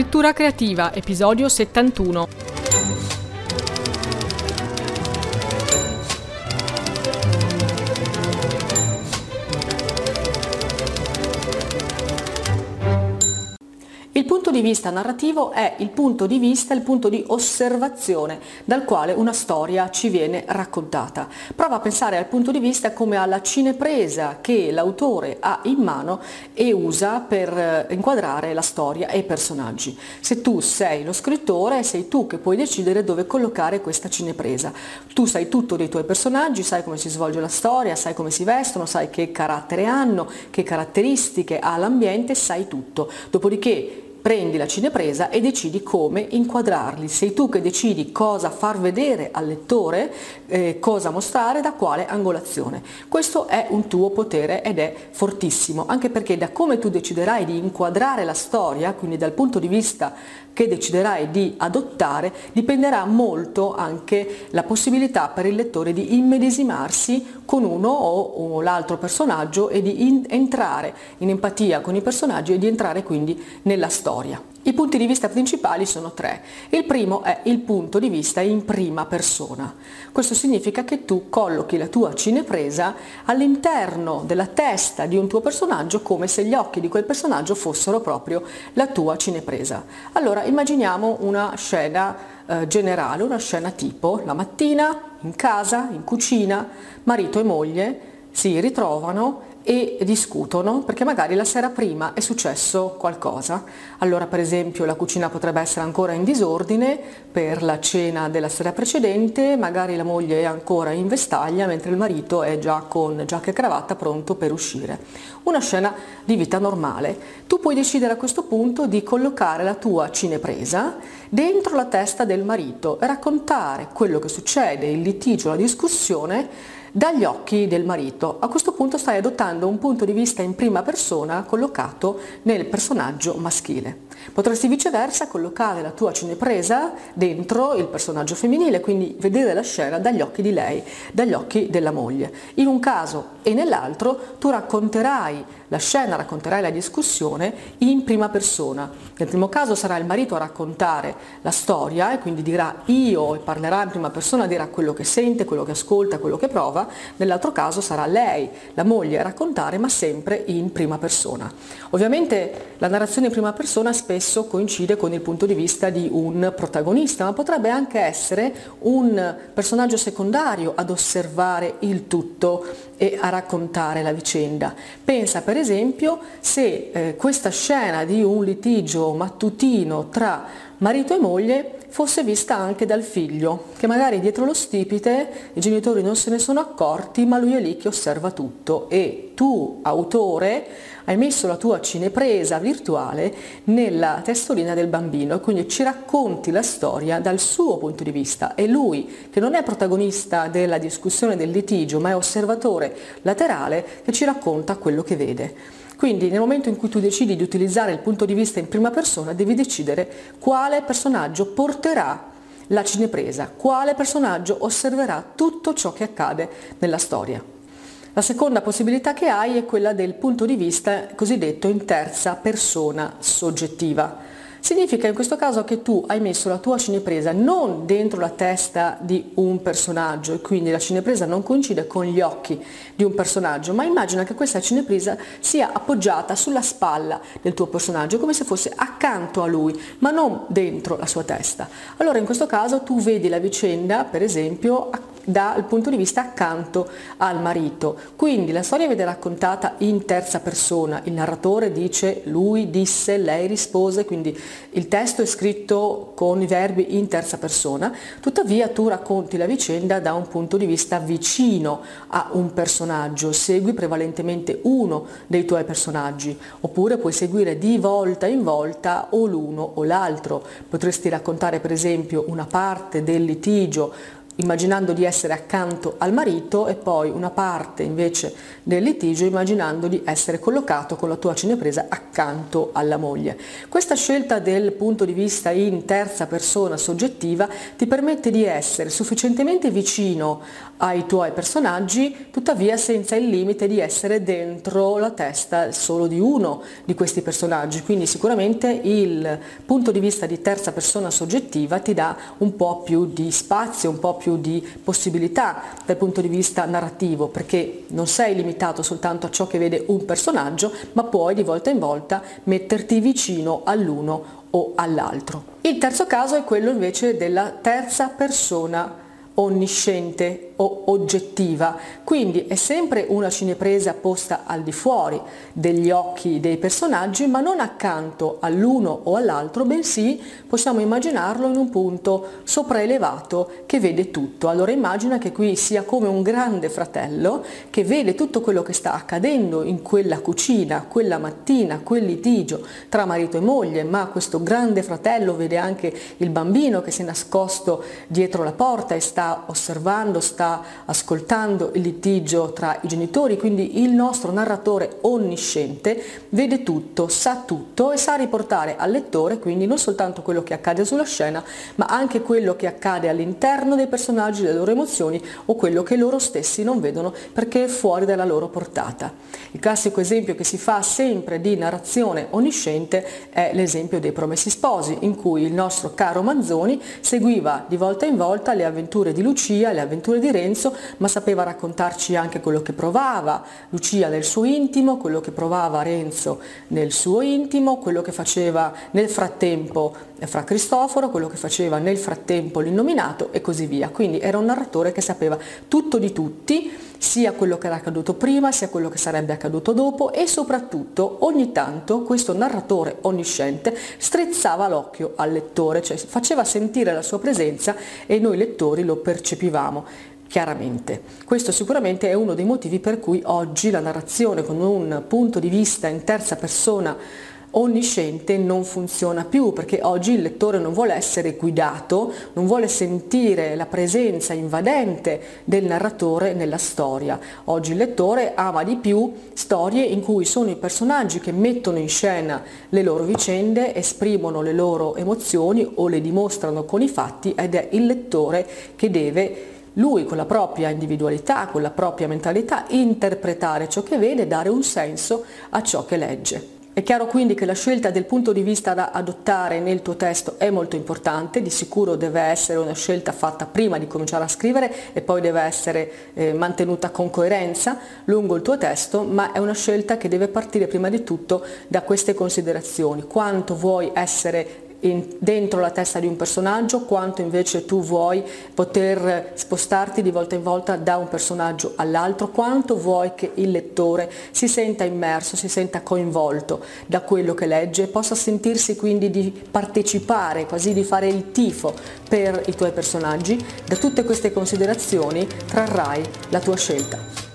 Scrittura creativa, episodio 71. Punto di vista narrativo è il punto di vista, il punto di osservazione dal quale una storia ci viene raccontata. Prova a pensare al punto di vista come alla cinepresa che l'autore ha in mano e usa per eh, inquadrare la storia e i personaggi. Se tu sei lo scrittore, sei tu che puoi decidere dove collocare questa cinepresa. Tu sai tutto dei tuoi personaggi, sai come si svolge la storia, sai come si vestono, sai che carattere hanno, che caratteristiche ha l'ambiente, sai tutto. Dopodiché prendi la cinepresa e decidi come inquadrarli. Sei tu che decidi cosa far vedere al lettore, eh, cosa mostrare, da quale angolazione. Questo è un tuo potere ed è fortissimo, anche perché da come tu deciderai di inquadrare la storia, quindi dal punto di vista che deciderai di adottare, dipenderà molto anche la possibilità per il lettore di immedesimarsi con uno o, o l'altro personaggio e di in, entrare in empatia con i personaggi e di entrare quindi nella storia. I punti di vista principali sono tre. Il primo è il punto di vista in prima persona. Questo significa che tu collochi la tua cinepresa all'interno della testa di un tuo personaggio come se gli occhi di quel personaggio fossero proprio la tua cinepresa. Allora immaginiamo una scena eh, generale, una scena tipo la mattina in casa, in cucina, marito e moglie si ritrovano e discutono perché magari la sera prima è successo qualcosa. Allora per esempio la cucina potrebbe essere ancora in disordine per la cena della sera precedente, magari la moglie è ancora in vestaglia mentre il marito è già con giacca e cravatta pronto per uscire. Una scena di vita normale. Tu puoi decidere a questo punto di collocare la tua cinepresa dentro la testa del marito e raccontare quello che succede, il litigio, la discussione dagli occhi del marito. A questo punto stai adottando un punto di vista in prima persona collocato nel personaggio maschile. Potresti viceversa collocare la tua cinepresa dentro il personaggio femminile, quindi vedere la scena dagli occhi di lei, dagli occhi della moglie. In un caso e nell'altro tu racconterai la scena, racconterai la discussione in prima persona. Nel primo caso sarà il marito a raccontare la storia e quindi dirà io e parlerà in prima persona, dirà quello che sente, quello che ascolta, quello che prova. Nell'altro caso sarà lei, la moglie, a raccontare ma sempre in prima persona. Ovviamente la narrazione in prima persona spesso coincide con il punto di vista di un protagonista, ma potrebbe anche essere un personaggio secondario ad osservare il tutto e a raccontare la vicenda. Pensa per esempio se eh, questa scena di un litigio mattutino tra marito e moglie fosse vista anche dal figlio, che magari dietro lo stipite i genitori non se ne sono accorti, ma lui è lì che osserva tutto e tu, autore, hai messo la tua cinepresa virtuale nella testolina del bambino e quindi ci racconti la storia dal suo punto di vista. È lui che non è protagonista della discussione del litigio, ma è osservatore laterale che ci racconta quello che vede. Quindi nel momento in cui tu decidi di utilizzare il punto di vista in prima persona, devi decidere quale personaggio porterà la cinepresa, quale personaggio osserverà tutto ciò che accade nella storia. La seconda possibilità che hai è quella del punto di vista cosiddetto in terza persona soggettiva. Significa in questo caso che tu hai messo la tua cinepresa non dentro la testa di un personaggio e quindi la cinepresa non coincide con gli occhi di un personaggio, ma immagina che questa cinepresa sia appoggiata sulla spalla del tuo personaggio, come se fosse accanto a lui, ma non dentro la sua testa. Allora in questo caso tu vedi la vicenda, per esempio, dal punto di vista accanto al marito. Quindi la storia viene raccontata in terza persona, il narratore dice lui disse, lei rispose, quindi il testo è scritto con i verbi in terza persona, tuttavia tu racconti la vicenda da un punto di vista vicino a un personaggio, segui prevalentemente uno dei tuoi personaggi, oppure puoi seguire di volta in volta o l'uno o l'altro. Potresti raccontare per esempio una parte del litigio immaginando di essere accanto al marito e poi una parte invece del litigio immaginando di essere collocato con la tua cinepresa accanto alla moglie. Questa scelta del punto di vista in terza persona soggettiva ti permette di essere sufficientemente vicino ai tuoi personaggi, tuttavia senza il limite di essere dentro la testa solo di uno di questi personaggi. Quindi sicuramente il punto di vista di terza persona soggettiva ti dà un po' più di spazio, un po' più di possibilità dal punto di vista narrativo, perché non sei limitato soltanto a ciò che vede un personaggio, ma puoi di volta in volta metterti vicino all'uno o all'altro. Il terzo caso è quello invece della terza persona onnisciente o oggettiva, quindi è sempre una cinepresa posta al di fuori degli occhi dei personaggi, ma non accanto all'uno o all'altro, bensì possiamo immaginarlo in un punto sopraelevato che vede tutto. Allora immagina che qui sia come un grande fratello che vede tutto quello che sta accadendo in quella cucina, quella mattina, quel litigio tra marito e moglie, ma questo grande fratello vede anche il bambino che si è nascosto dietro la porta e sta osservando, sta ascoltando il litigio tra i genitori, quindi il nostro narratore onnisciente vede tutto, sa tutto e sa riportare al lettore quindi non soltanto quello che accade sulla scena, ma anche quello che accade all'interno dei personaggi, le loro emozioni o quello che loro stessi non vedono perché è fuori dalla loro portata. Il classico esempio che si fa sempre di narrazione onnisciente è l'esempio dei Promessi Sposi, in cui il nostro caro Manzoni seguiva di volta in volta le avventure di Lucia, le avventure di Renzo, ma sapeva raccontarci anche quello che provava Lucia nel suo intimo, quello che provava Renzo nel suo intimo, quello che faceva nel frattempo fra Cristoforo, quello che faceva nel frattempo l'innominato e così via. Quindi era un narratore che sapeva tutto di tutti, sia quello che era accaduto prima, sia quello che sarebbe accaduto dopo e soprattutto ogni tanto questo narratore onnisciente strizzava l'occhio al lettore, cioè faceva sentire la sua presenza e noi lettori lo percepivamo chiaramente. Questo sicuramente è uno dei motivi per cui oggi la narrazione con un punto di vista in terza persona onnisciente non funziona più perché oggi il lettore non vuole essere guidato, non vuole sentire la presenza invadente del narratore nella storia. Oggi il lettore ama di più storie in cui sono i personaggi che mettono in scena le loro vicende, esprimono le loro emozioni o le dimostrano con i fatti ed è il lettore che deve lui con la propria individualità, con la propria mentalità, interpretare ciò che vede e dare un senso a ciò che legge. È chiaro quindi che la scelta del punto di vista da adottare nel tuo testo è molto importante, di sicuro deve essere una scelta fatta prima di cominciare a scrivere e poi deve essere eh, mantenuta con coerenza lungo il tuo testo, ma è una scelta che deve partire prima di tutto da queste considerazioni. Quanto vuoi essere in, dentro la testa di un personaggio, quanto invece tu vuoi poter spostarti di volta in volta da un personaggio all'altro, quanto vuoi che il lettore si senta immerso, si senta coinvolto da quello che legge, possa sentirsi quindi di partecipare, quasi di fare il tifo per i tuoi personaggi. Da tutte queste considerazioni trarrai la tua scelta.